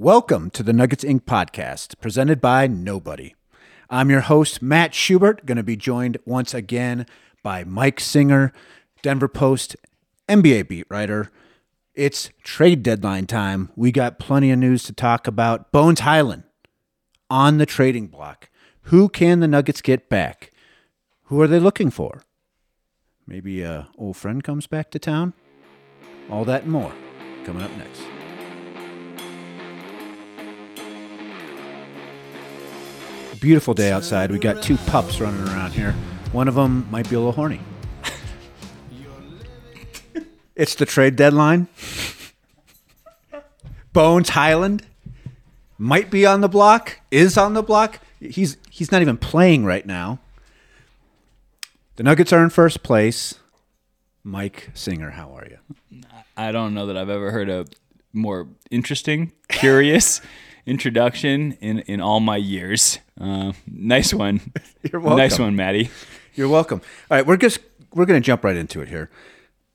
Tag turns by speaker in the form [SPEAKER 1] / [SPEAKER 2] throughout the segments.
[SPEAKER 1] Welcome to the Nuggets Ink podcast, presented by Nobody. I'm your host, Matt Schubert, going to be joined once again by Mike Singer, Denver Post NBA beat writer. It's trade deadline time. We got plenty of news to talk about. Bones Hyland on the trading block. Who can the Nuggets get back? Who are they looking for? Maybe a old friend comes back to town? All that and more coming up next. Beautiful day outside. We got two pups running around here. One of them might be a little horny. it's the trade deadline. Bones Hyland might be on the block, is on the block. He's he's not even playing right now. The Nuggets are in first place. Mike Singer, how are you?
[SPEAKER 2] I don't know that I've ever heard a more interesting, curious introduction in, in all my years. Uh, nice one.
[SPEAKER 1] You're welcome.
[SPEAKER 2] Nice one, Maddie.
[SPEAKER 1] You're welcome. All right, we're just we're going to jump right into it here.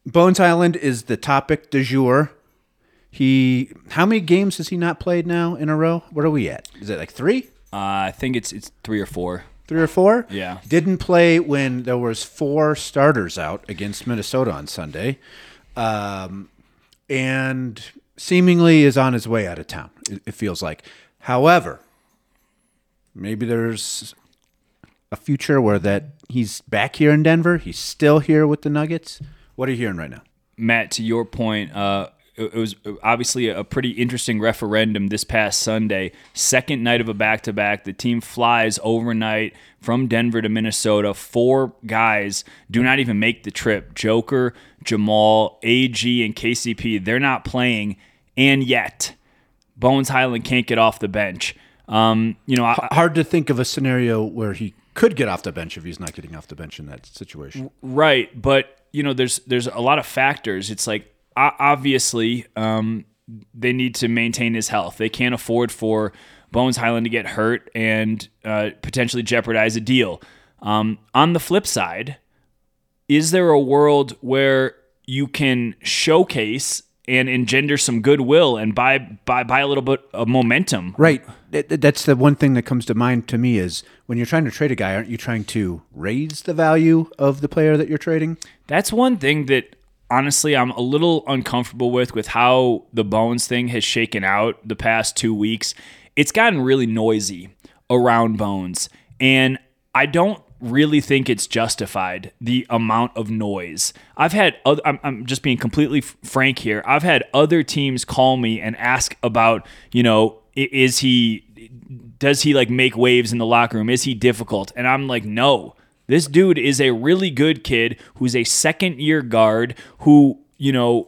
[SPEAKER 1] Bones Hyland is the topic du jour. He how many games has he not played now in a row? What are we at? Is it like 3?
[SPEAKER 2] Uh, I think it's it's three or four.
[SPEAKER 1] 3 or 4?
[SPEAKER 2] Yeah.
[SPEAKER 1] Didn't play when there was four starters out against Minnesota on Sunday. Um, and seemingly is on his way out of town. It, feels like. However, maybe there's a future where that he's back here in Denver. He's still here with the Nuggets. What are you hearing right now?
[SPEAKER 2] Matt, to your point, uh, it was obviously a pretty interesting referendum this past Sunday. Second night of a back to back. The team flies overnight from Denver to Minnesota. Four guys do not even make the trip Joker, Jamal, AG, and KCP. They're not playing. And yet, Bones Hyland can't get off the bench. Um, you know, I,
[SPEAKER 1] hard to think of a scenario where he could get off the bench if he's not getting off the bench in that situation.
[SPEAKER 2] Right, but you know, there's there's a lot of factors. It's like obviously um, they need to maintain his health. They can't afford for Bones Hyland to get hurt and uh, potentially jeopardize a deal. Um, on the flip side, is there a world where you can showcase and engender some goodwill and buy buy buy a little bit of momentum?
[SPEAKER 1] Right. That's the one thing that comes to mind to me is when you're trying to trade a guy, aren't you trying to raise the value of the player that you're trading?
[SPEAKER 2] That's one thing that honestly I'm a little uncomfortable with with how the Bones thing has shaken out the past 2 weeks. It's gotten really noisy around Bones and I don't really think it's justified the amount of noise. I've had other, I'm, I'm just being completely frank here. I've had other teams call me and ask about, you know, is he does he like make waves in the locker room? Is he difficult? And I'm like, no. This dude is a really good kid who's a second year guard who, you know,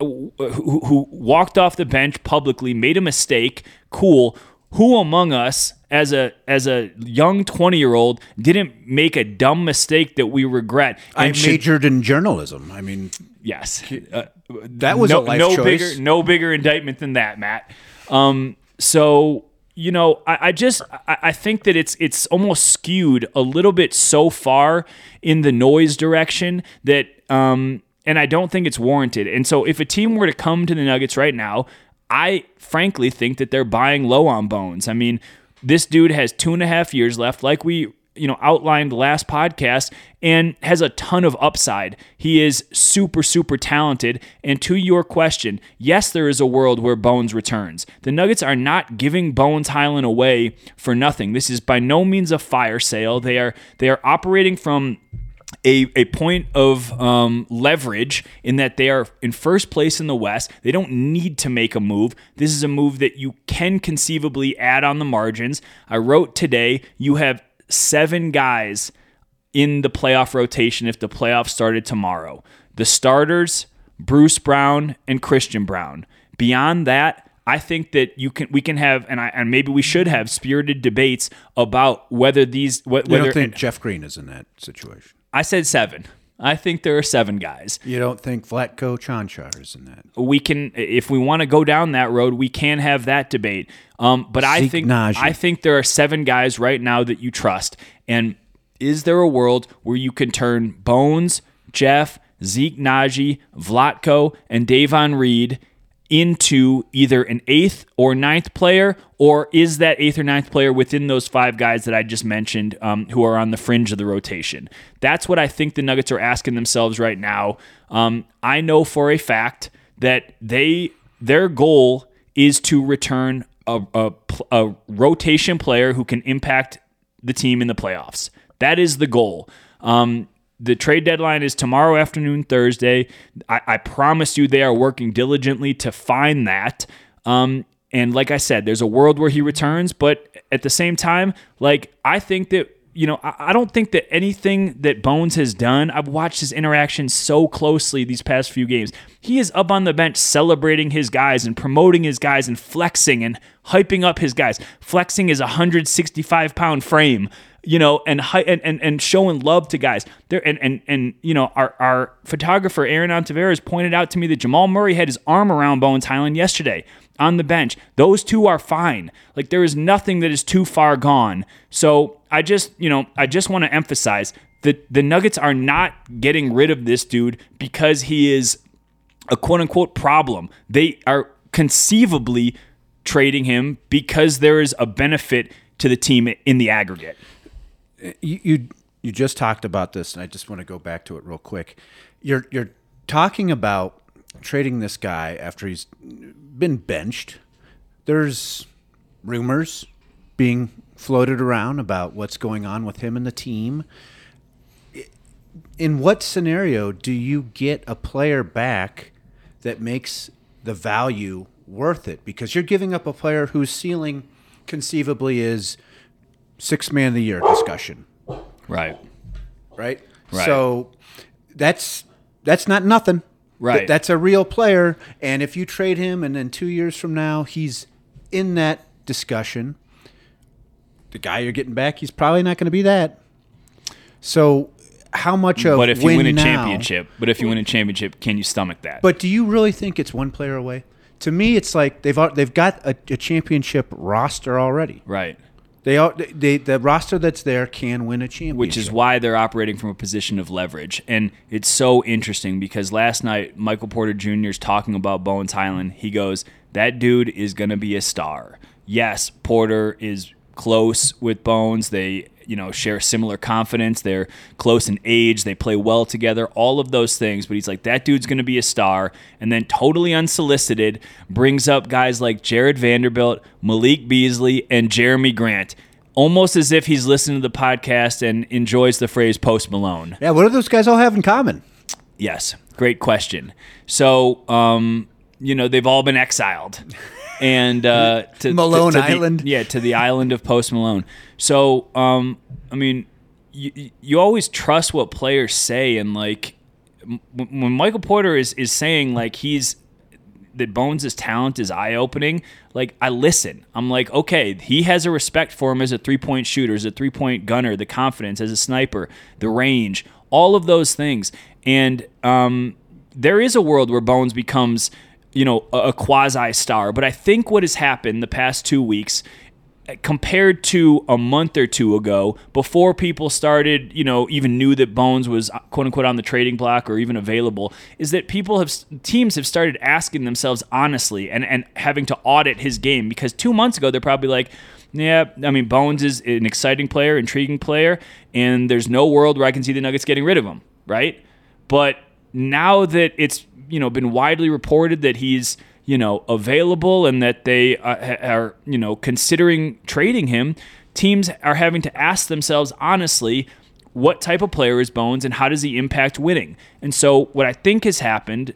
[SPEAKER 2] who, who walked off the bench publicly, made a mistake. Cool. Who among us as a as a young 20 year old didn't make a dumb mistake that we regret
[SPEAKER 1] i majored in journalism i mean
[SPEAKER 2] yes
[SPEAKER 1] uh, that was
[SPEAKER 2] no,
[SPEAKER 1] a life
[SPEAKER 2] no bigger no bigger indictment than that matt um, so you know, I, I just I, I, think that it's it's almost skewed a little bit so far in the noise direction that um and I don't think it's warranted. And so if a team were to come to the Nuggets right now, I frankly think that they're buying low on bones. I mean, this dude has two and a half years left, like we you know outlined last podcast and has a ton of upside. He is super super talented and to your question, yes there is a world where Bones returns. The Nuggets are not giving Bones Hyland away for nothing. This is by no means a fire sale. They are they are operating from a, a point of um, leverage in that they are in first place in the West. They don't need to make a move. This is a move that you can conceivably add on the margins. I wrote today you have seven guys in the playoff rotation if the playoffs started tomorrow. The starters, Bruce Brown and Christian Braun. Beyond that, I think that you can we can have and I and maybe we should have spirited debates about whether these whether
[SPEAKER 1] you don't think Jeff Green is in that situation.
[SPEAKER 2] I said seven. I think there are seven guys.
[SPEAKER 1] You don't think Vlatko Cancar is in that?
[SPEAKER 2] We can, if we want to go down that road, we can have that debate. Um, but I think I think there are seven guys right now that you trust. And is there a world where you can turn Bones, Jeff, Zeke Nnaji, Vlatko, and Davon Reed into either an eighth or ninth player, or is that eighth or ninth player within those five guys that I just mentioned um, who are on the fringe of the rotation? That's what I think the Nuggets are asking themselves right now. Um, I know for a fact that they their goal is to return a, a, a rotation player who can impact the team in the playoffs. That is the goal. Um, the trade deadline is tomorrow afternoon, Thursday. I, I promise you they are working diligently to find that. Um, and like I said, there's a world where he returns, but at the same time, like I think that you know, I, don't think that anything that Bones has done, I've watched his interaction so closely these past few games. He is up on the bench celebrating his guys and promoting his guys and flexing and hyping up his guys. Flexing his 165 pound frame you know, and and and, and showing love to guys. There and and and you know, our our photographer Aaron Ontiveros pointed out to me that Jamal Murray had his arm around Bones Hyland yesterday on the bench. Those two are fine. Like there is nothing that is too far gone. So I just, you know, I just want to emphasize that the Nuggets are not getting rid of this dude because he is a quote unquote problem. They are conceivably trading him because there is a benefit to the team in the aggregate
[SPEAKER 1] you, you just talked about this, and I just want to go back to it real quick. You're you're talking about trading this guy after he's been benched. There's rumors being floated around about what's going on with him and the team. In what scenario do you get a player back that makes the value worth it? Because you're giving up a player whose ceiling conceivably is six man of the year discussion.
[SPEAKER 2] Right.
[SPEAKER 1] Right. Right. So that's that's not nothing.
[SPEAKER 2] Right.
[SPEAKER 1] Th- that's a real player, and if you trade him, and then two years from now he's in that discussion, the guy you're getting back, he's probably not going to be that. So how much of
[SPEAKER 2] but if you
[SPEAKER 1] win,
[SPEAKER 2] win a
[SPEAKER 1] now,
[SPEAKER 2] championship, but if you win a championship, can you stomach that?
[SPEAKER 1] But do you really think it's one player away? To me, it's like they've they've got a, a championship roster already.
[SPEAKER 2] Right.
[SPEAKER 1] They are they the roster that's there can win a championship,
[SPEAKER 2] which is why they're operating from a position of leverage. And it's so interesting because last night Michael Porter Jr. is talking about Bones Hyland. He goes, "That dude is going to be a star." Yes, Porter is close with Bones. They you know share similar confidence. They're close in age. They play well together. All of those things. But he's like that dude's going to be a star. And then totally unsolicited brings up guys like Jarred Vanderbilt, Malik Beasley, and Jerami Grant. Almost as if he's listening to the podcast and enjoys the phrase Post Malone.
[SPEAKER 1] Yeah, what do those guys all have in common?
[SPEAKER 2] Yes, great question. So, um, you know, they've all been exiled. and uh,
[SPEAKER 1] to Malone
[SPEAKER 2] to, to
[SPEAKER 1] Island.
[SPEAKER 2] The, yeah, to the island of Post Malone. So, um, I mean, you, you always trust what players say, and like when Michael Porter is is saying like he's that Bones' talent is eye opening. Like I listen, I'm like, okay, he has a respect for him as a three point shooter, as a three point gunner, the confidence as a sniper, the range, all of those things, and um, there is a world where Bones becomes you know, a, quasi star. But I think what has happened the past two weeks compared to a month or two ago before people started you know even knew that bones was quote unquote on the trading block or even available is that people have teams have started asking themselves honestly and and having to audit his game because 2 months ago they're probably like yeah, I mean Bones is an exciting player, intriguing player, and there's no world where I can see the Nuggets getting rid of him, right? But now that it's you know been widely reported that he's you know available and that they uh, are you know considering trading him. Teams are having to ask themselves honestly what type of player is bones and how does he impact winning? And so what i think has happened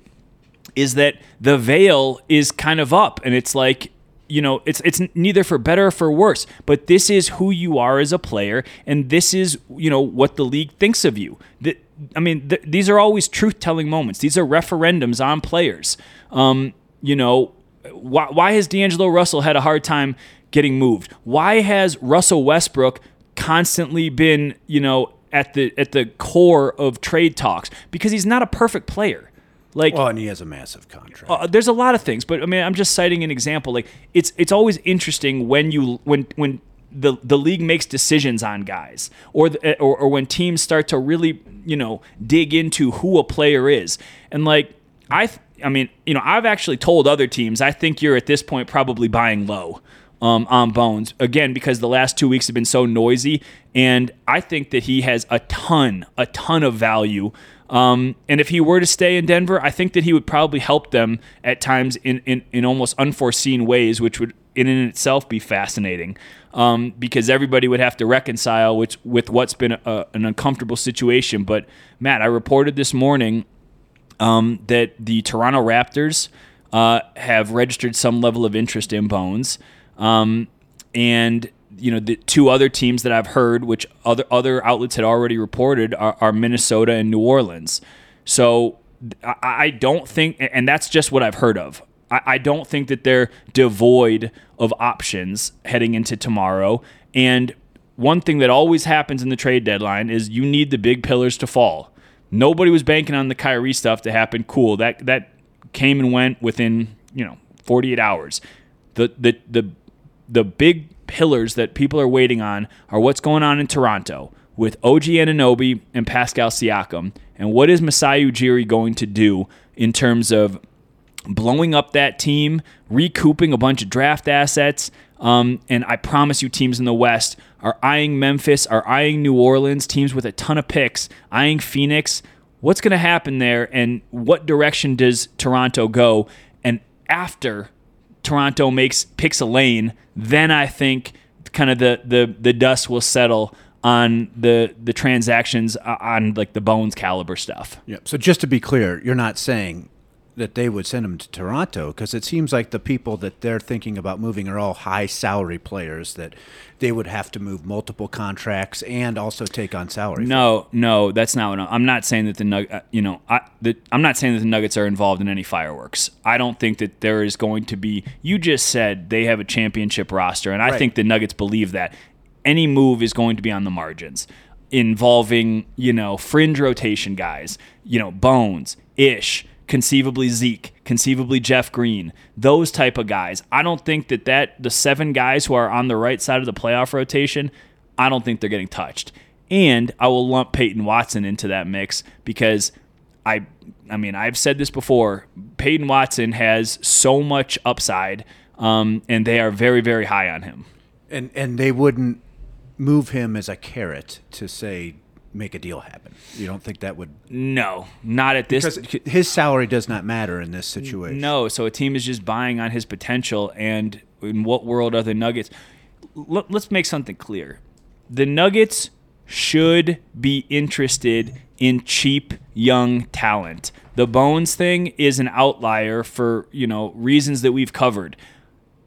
[SPEAKER 2] is that the veil is kind of up and it's like you know it's it's neither for better or for worse but this is who you are as a player and this is you know what the league thinks of you that I mean, th- these are always truth telling moments. These are referendums on players. Um, you know, why, why has D'Angelo Russell had a hard time getting moved? Why has Russell Westbrook constantly been, you know, at the at the core of trade talks? Because he's not a perfect player. Like,
[SPEAKER 1] well, and he has a massive contract.
[SPEAKER 2] Uh, there's a lot of things, but I mean, I'm just citing an example. Like, it's it's always interesting when you when when the the league makes decisions on guys, or, the, or or when teams start to really you know dig into who a player is, and like I th- I mean, you know, I've actually told other teams I think you're at this point probably buying low um, on Bones again because the last two weeks have been so noisy, and I think that he has a ton, a ton of value. Um, and if he were to stay in Denver, I think that he would probably help them at times in, in, in almost unforeseen ways, which would in and itself be fascinating um, because everybody would have to reconcile with, with what's been a, an uncomfortable situation. But Matt, I reported this morning um, that the Toronto Raptors uh, have registered some level of interest in Bones. Um, and you know the two other teams that I've heard, which other other outlets had already reported, are, are Minnesota and New Orleans. So I, I, don't think, and that's just what I've heard of. I, I don't think that they're devoid of options heading into tomorrow. And one thing that always happens in the trade deadline is you need the big pillars to fall. Nobody was banking on the Kyrie stuff to happen. Cool. That that came and went within, you know, 48 hours. The the the the big pillars that people are waiting on are what's going on in Toronto with OG Anunoby and Pascal Siakam, and what is Masai Ujiri going to do in terms of blowing up that team, recouping a bunch of draft assets. Um, and I promise you, teams in the West are eyeing Memphis, are eyeing New Orleans, teams with a ton of picks, eyeing Phoenix. What's going to happen there, and what direction does Toronto go? And after Toronto makes picks a lane, then I think kind of the the the dust will settle on the the transactions on like the bones caliber stuff.
[SPEAKER 1] Yeah. So just to be clear, you're not saying that they would send him to Toronto because it seems like the people that they're thinking about moving are all high salary players that they would have to move multiple contracts and also take on salary.
[SPEAKER 2] No, no, that's not what I'm, I'm not saying that the Nug, uh, you know, I, the, I'm not saying that the Nuggets are involved in any fireworks. I don't think that there is going to be. You just said they have a championship roster, and I
[SPEAKER 1] Right.
[SPEAKER 2] think the Nuggets believe that any move is going to be on the margins involving, you know, fringe rotation guys, you know, Bones, Ish, conceivably Zeke, conceivably Jeff Green, those type of guys. I don't think that that the seven guys who are on the right side of the playoff rotation, I don't think they're getting touched. And I will lump Peyton Watson into that mix because I I mean, I've said this before. Peyton Watson has so much upside, um, and they are very, very high on him.
[SPEAKER 1] and and they wouldn't move him as a carrot to say make a deal happen. You don't think that would
[SPEAKER 2] No, not at this.
[SPEAKER 1] because his salary does not matter in this situation.
[SPEAKER 2] No, so a team is just buying on his potential. And in what world are the Nuggets? Let's make something clear. The Nuggets should be interested in cheap young talent. The Bones thing is an outlier for you know reasons that we've covered.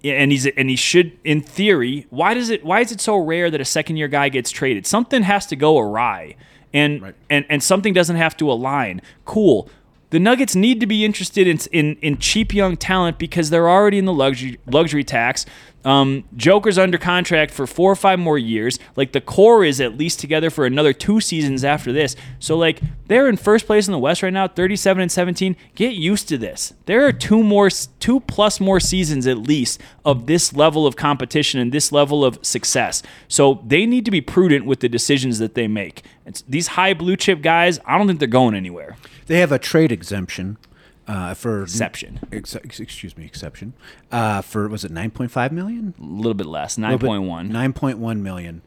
[SPEAKER 2] And he's and he should, in theory, why does it? Why is it so rare that a second year guy gets traded? Something has to go awry, and
[SPEAKER 1] Right.
[SPEAKER 2] and and something doesn't have to align. Cool. The Nuggets need to be interested in in, in cheap young talent because they're already in the luxury luxury tax. Um, Joker's under contract for four or five more years. Like the core is at least together for another two seasons after this. So like they're in first place in the West right now, thirty-seven and seventeen. Get used to this. There are two more, two plus more seasons at least of this level of competition and this level of success. So they need to be prudent with the decisions that they make. It's, these high blue chip guys, I don't think they're going anywhere.
[SPEAKER 1] They have a trade exemption uh, for
[SPEAKER 2] Exception.
[SPEAKER 1] Ex- ex- excuse me, exception uh, for was it nine point five million?
[SPEAKER 2] A little bit less, nine point one.
[SPEAKER 1] Nine point one million.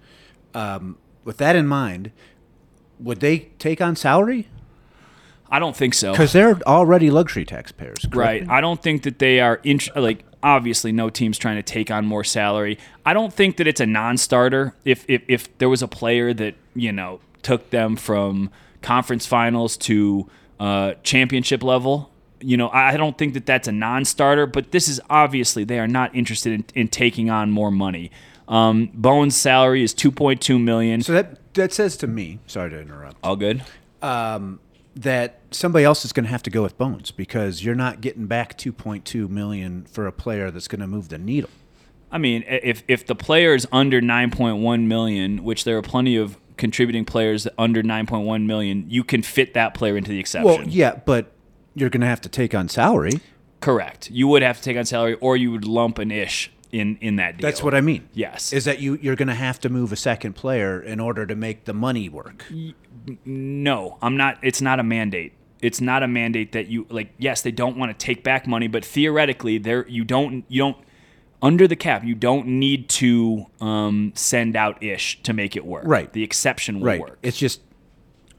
[SPEAKER 1] Um, with that in mind, would they take on salary?
[SPEAKER 2] I don't think so.
[SPEAKER 1] Because they're already luxury taxpayers, correct?
[SPEAKER 2] Right. I don't think that they are int- like obviously no team's trying to take on more salary. I don't think that it's a non-starter if if if there was a player that, you know, took them from conference finals to uh, championship level, you know, I don't think that that's a non-starter, but this is obviously they are not interested in, in taking on more money. Um, Bones' salary is 2.2 million.
[SPEAKER 1] So that that says to me, sorry to interrupt,
[SPEAKER 2] All good.
[SPEAKER 1] that somebody else is going to have to go with Bones because you're not getting back 2.2 million for a player that's going to move the needle.
[SPEAKER 2] I mean, if if the player is under 9.1 million, which there are plenty of contributing players under 9.1 million, you can fit that player into the exception.
[SPEAKER 1] Well, yeah, but you're going to have to take on salary.
[SPEAKER 2] Correct. You would have to take on salary, or you would lump an ish in in that deal.
[SPEAKER 1] That's what I mean.
[SPEAKER 2] Yes.
[SPEAKER 1] Is that you you're going to have to move a second player in order to make the money work.
[SPEAKER 2] no, I'm not. It's not a mandate. it's not a mandate that you like. Yes, they don't want to take back money, but theoretically, there you don't you don't under the cap you don't need to um, send out ish to make it work.
[SPEAKER 1] Right.
[SPEAKER 2] The exception will
[SPEAKER 1] Right.
[SPEAKER 2] work.
[SPEAKER 1] It's just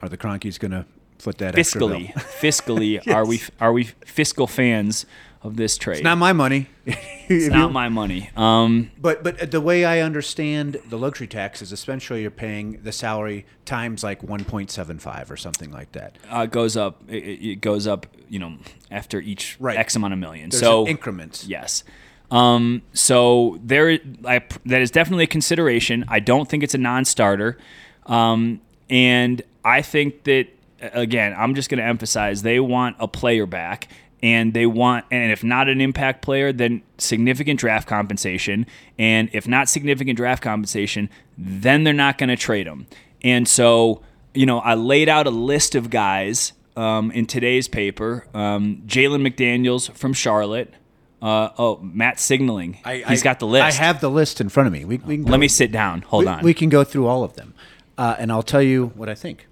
[SPEAKER 1] are the Kroenkes going to foot that?
[SPEAKER 2] Fiscally, fiscally, are we are we fiscal fans of this trade?
[SPEAKER 1] It's not my money.
[SPEAKER 2] It's not my money. Um,
[SPEAKER 1] But but the way I understand the luxury tax is essentially you're paying the salary times like 1.75 or something like that.
[SPEAKER 2] uh, goes up. It, it goes up. You know, after each
[SPEAKER 1] Right.
[SPEAKER 2] X amount of million.
[SPEAKER 1] There's
[SPEAKER 2] so
[SPEAKER 1] increments.
[SPEAKER 2] Yes. Um, so there, I, that is definitely a consideration. I don't think it's a non-starter, um, and I think that again, I'm just going to emphasize they want a player back, and they want, and if not an impact player, then significant draft compensation, and if not significant draft compensation, then they're not going to trade them And so, you know, I laid out a list of guys um, in today's paper: um, Jalen McDaniels from Charlotte. Uh, oh, Matt signaling.
[SPEAKER 1] I,
[SPEAKER 2] He's
[SPEAKER 1] I-
[SPEAKER 2] got the list.
[SPEAKER 1] I have the list in front of me. We, we
[SPEAKER 2] Let me sit down. Hold
[SPEAKER 1] we,
[SPEAKER 2] on.
[SPEAKER 1] We can go through all of them, uh, and I'll tell you what I think.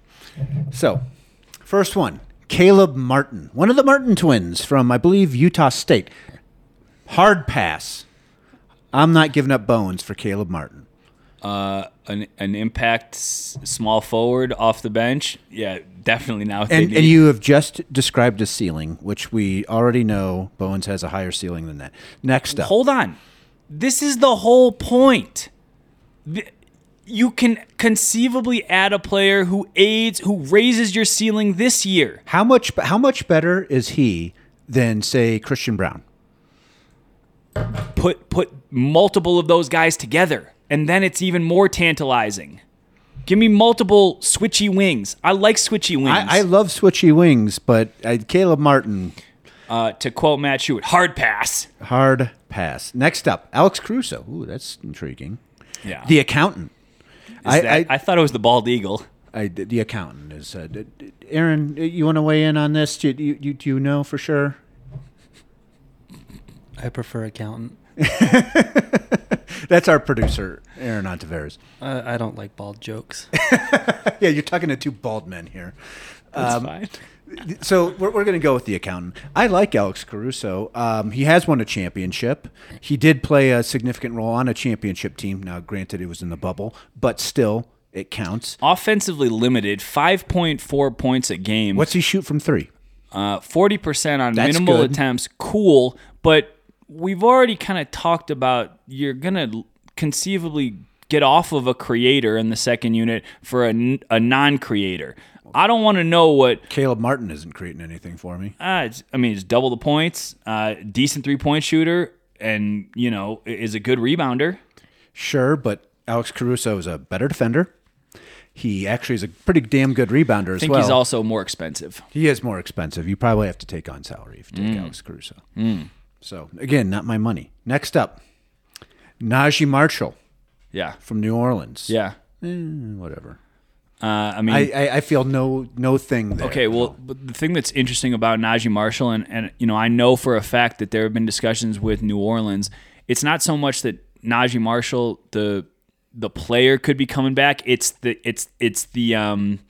[SPEAKER 1] So, first one, Caleb Martin, one of the Martin twins from I believe Utah State. Hard pass. I'm not giving up bones for Caleb Martin.
[SPEAKER 2] uh, an, an impact s- small forward off the bench. Yeah, definitely now.
[SPEAKER 1] And, and you have just described a ceiling, which we already know Bones has a higher ceiling than that. Next up,
[SPEAKER 2] hold on. This is the whole point. You can conceivably add a player who aids, who raises your ceiling this year.
[SPEAKER 1] how much how much better is he than say Christian Braun?
[SPEAKER 2] Put put multiple of those guys together, and then it's even more tantalizing. Give me multiple switchy wings. I like switchy wings.
[SPEAKER 1] I, I love switchy wings, but uh, Caleb Martin
[SPEAKER 2] uh, to quote Matt Stewart, hard pass.
[SPEAKER 1] hard pass. Next up, Alex Caruso. Ooh, that's intriguing.
[SPEAKER 2] Yeah.
[SPEAKER 1] The accountant. I,
[SPEAKER 2] That-
[SPEAKER 1] I,
[SPEAKER 2] I thought it was the bald eagle.
[SPEAKER 1] I, the accountant is. Uh, d- d- Aaron, you want to weigh in on this? Do you, you, do you know for sure?
[SPEAKER 3] I prefer accountant.
[SPEAKER 1] That's our producer, Aaron Ontiveros.
[SPEAKER 3] I, I don't like bald jokes.
[SPEAKER 1] Yeah, you're talking to two bald men here.
[SPEAKER 2] That's
[SPEAKER 1] Um,
[SPEAKER 2] fine.
[SPEAKER 1] So we're, we're going to go with the accountant. I like Alex Caruso. Um, he has won a championship. He did play a significant role on a championship team. Now, granted, it was in the bubble, but still, it counts.
[SPEAKER 2] Offensively limited, 5.4 points a game.
[SPEAKER 1] What's he shoot from three?
[SPEAKER 2] Uh, 40% on
[SPEAKER 1] That's
[SPEAKER 2] minimal
[SPEAKER 1] good.
[SPEAKER 2] attempts. Cool. But we've already kind of talked about you're going to conceivably get off of a creator in the second unit for a, a non creator. I don't want to know what.
[SPEAKER 1] Caleb Martin isn't creating anything for me.
[SPEAKER 2] Uh, I mean, it's double the points, uh, decent three point shooter, and, you know, is a good rebounder.
[SPEAKER 1] Sure, but Alex Caruso is a better defender. He actually is a pretty damn good rebounder
[SPEAKER 2] I
[SPEAKER 1] as
[SPEAKER 2] think
[SPEAKER 1] well.
[SPEAKER 2] he's also more expensive.
[SPEAKER 1] he is more expensive. You probably have to take on salary if you
[SPEAKER 2] Mm.
[SPEAKER 1] take Alex Caruso. So again, not my money. Next up, Naji Marshall
[SPEAKER 2] Yeah.
[SPEAKER 1] from New Orleans.
[SPEAKER 2] Yeah.
[SPEAKER 1] Eh, whatever.
[SPEAKER 2] Uh, I mean,
[SPEAKER 1] I, I, I feel no no thing there.
[SPEAKER 2] Okay, well, but the thing that's interesting about Naji Marshall, and, and you know, I know for a fact that there have been discussions with New Orleans. It's not so much that Naji Marshall, the the player, could be coming back. It's the it's it's the um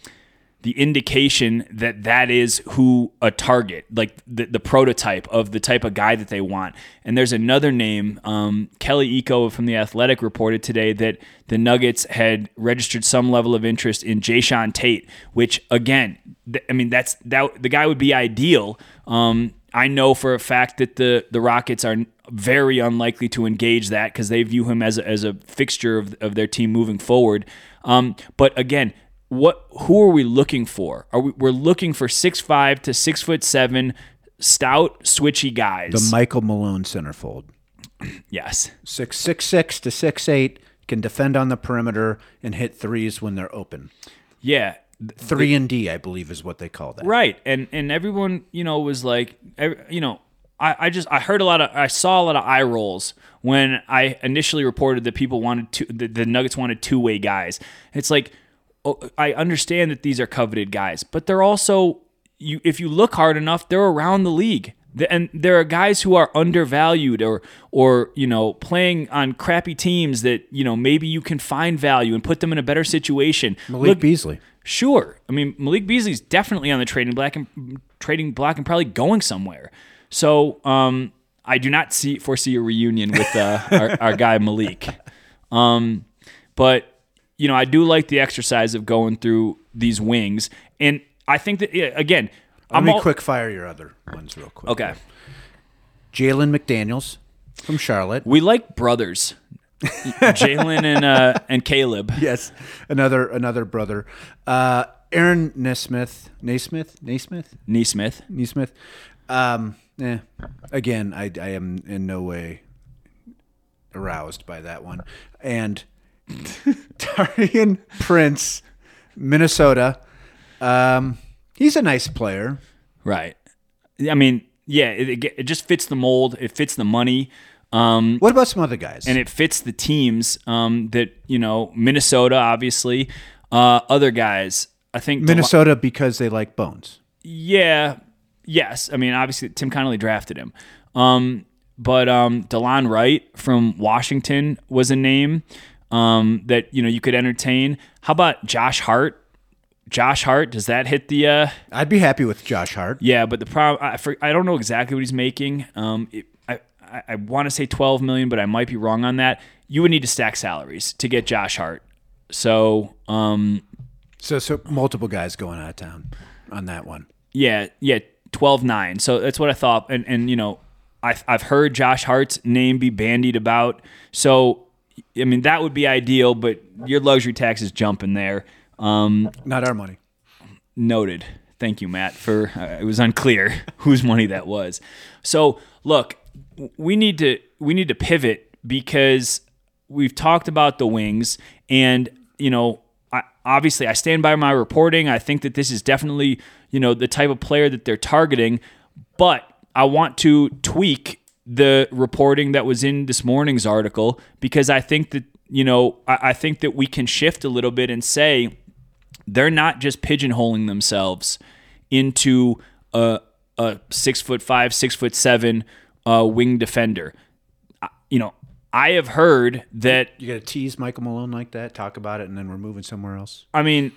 [SPEAKER 2] the indication that that is who a target, like the, the prototype of the type of guy that they want. And there's another name, um, Kelly Iko from the Athletic reported today that the Nuggets had registered some level of interest in Jae'Sean Tate, which again, th- I mean that's that the guy would be ideal. Um, I know for a fact that the the Rockets are very unlikely to engage that because they view him as a, as a fixture of, of their team moving forward. Um, but again, what who are we looking for? Are we we're looking for six five to six foot seven stout switchy guys?
[SPEAKER 1] the Michael Malone centerfold.
[SPEAKER 2] yes.
[SPEAKER 1] Six six six to six eight can defend on the perimeter and hit threes when they're open.
[SPEAKER 2] Yeah.
[SPEAKER 1] Three and D, I believe, is what they call that.
[SPEAKER 2] Right. And and everyone, you know, was like you know, I, I just I heard a lot of I saw a lot of eye rolls when I initially reported that people wanted to the, the Nuggets wanted two way guys. It's like I understand that these are coveted guys, but they're also you if you look hard enough, they're around the league. And there are guys who are undervalued or or you know playing on crappy teams that you know maybe you can find value and put them in a better situation.
[SPEAKER 1] Malik
[SPEAKER 2] Look-
[SPEAKER 1] Beasley.
[SPEAKER 2] Sure. I mean, Malik Beasley's definitely on the trading black and trading block and probably going somewhere. So um, I do not see foresee a reunion with uh, our, our guy Malik. Um, but you know, I do like the exercise of going through these wings, and I think that again,
[SPEAKER 1] Let
[SPEAKER 2] I'm
[SPEAKER 1] me
[SPEAKER 2] all-
[SPEAKER 1] quick fire your other ones real quick.
[SPEAKER 2] Okay,
[SPEAKER 1] Jalen McDaniels from Charlotte.
[SPEAKER 2] we like brothers, Jalen and uh, and Caleb.
[SPEAKER 1] Yes, another another brother. Uh, Aaron Nesmith, Naismith, Naismith,
[SPEAKER 2] Neesmith.
[SPEAKER 1] Neesmith. Um, eh. Again, I, I am in no way aroused by that one. And Taurean Prince, Minnesota. Um, he's a nice player.
[SPEAKER 2] Right. I mean, yeah, it, it, just fits the mold. It fits the money. Um,
[SPEAKER 1] What about some other guys?
[SPEAKER 2] and it fits the teams um, that you know Minnesota obviously uh, other guys I think Del-
[SPEAKER 1] Minnesota because they like bones.
[SPEAKER 2] yeah yes I mean obviously Tim Connolly drafted him um, but um, Delon Wright from Washington was a name um, that you know you could entertain how about Josh Hart Josh Hart does that hit the uh,
[SPEAKER 1] I'd be happy with Josh Hart.
[SPEAKER 2] yeah, but the problem I, for, I don't know exactly what he's making. Um, it, I I, I want to say twelve million, but I might be wrong on that. You would need to stack salaries to get Josh Hart. So um,
[SPEAKER 1] So so multiple guys going out of town on that one.
[SPEAKER 2] yeah, yeah, 12-9. So that's what I thought. And and you know, I've I've heard Josh Hart's name be bandied about. So I mean, that would be ideal, but your luxury tax is jumping there. Um,
[SPEAKER 1] Not our money.
[SPEAKER 2] Noted. Thank you, Matt. For uh, it was unclear whose money that was. So look, we need to we need to pivot because we've talked about the wings, and you know, I, obviously, I stand by my reporting. I think that this is definitely you know the type of player that they're targeting, but I want to tweak the reporting that was in this morning's article because I think that you know I, I think that we can shift a little bit and say they're not just pigeonholing themselves into a, a six foot five, six foot seven uh, wing defender. I- You know, I have heard that.
[SPEAKER 1] You got to tease Michael Malone like that, talk about it, and then we're moving somewhere else.
[SPEAKER 2] I mean,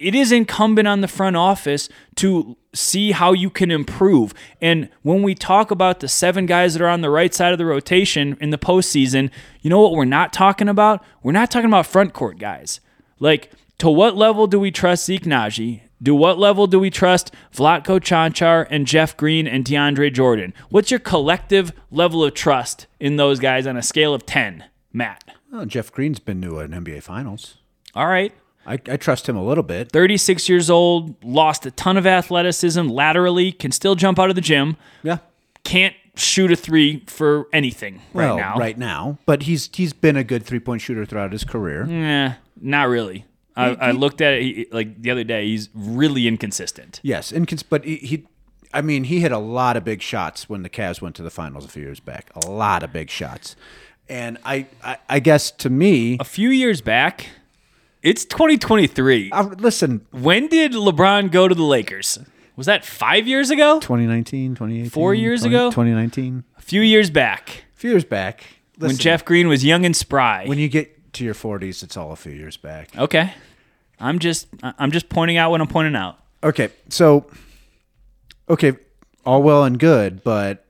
[SPEAKER 2] it is incumbent on the front office to see how you can improve. And when we talk about the seven guys that are on the right side of the rotation in the postseason, you know what we're not talking about? We're not talking about front court guys. Like, to what level do we trust Zeke Nnaji? Do what level do we trust Vlatko Cancar and Jeff Green and DeAndre Jordan? What's your collective level of trust in those guys on a scale of 10, Matt?
[SPEAKER 1] Oh, Jeff Green's been to an NBA Finals.
[SPEAKER 2] All right.
[SPEAKER 1] I, I trust him a little bit.
[SPEAKER 2] 36 years old, lost a ton of athleticism laterally, can still jump out of the gym,
[SPEAKER 1] Yeah.
[SPEAKER 2] can't shoot a three for anything
[SPEAKER 1] Well,
[SPEAKER 2] right now.
[SPEAKER 1] right now, but he's he's been a good three point shooter throughout his career.
[SPEAKER 2] Eh, not really. I, I looked at it he, like the other day. He's really inconsistent.
[SPEAKER 1] Yes, incons- but he, he, I mean, he hit a lot of big shots when the Cavs went to the finals a few years back. A lot of big shots, and I, I, I guess to me,
[SPEAKER 2] A few years back, it's 2023.
[SPEAKER 1] I, uh, listen,
[SPEAKER 2] When did LeBron go to the Lakers? Was that five years ago?
[SPEAKER 1] 2019, 2018,
[SPEAKER 2] Four years
[SPEAKER 1] 20
[SPEAKER 2] ago?
[SPEAKER 1] 2019,
[SPEAKER 2] A few years back,
[SPEAKER 1] a few years back.
[SPEAKER 2] when Jeff Green was young and spry.
[SPEAKER 1] when you get to your 40s, it's all a few years back.
[SPEAKER 2] okay, I'm just I'm just pointing out what I'm pointing out.
[SPEAKER 1] Okay, so okay, all well and good, but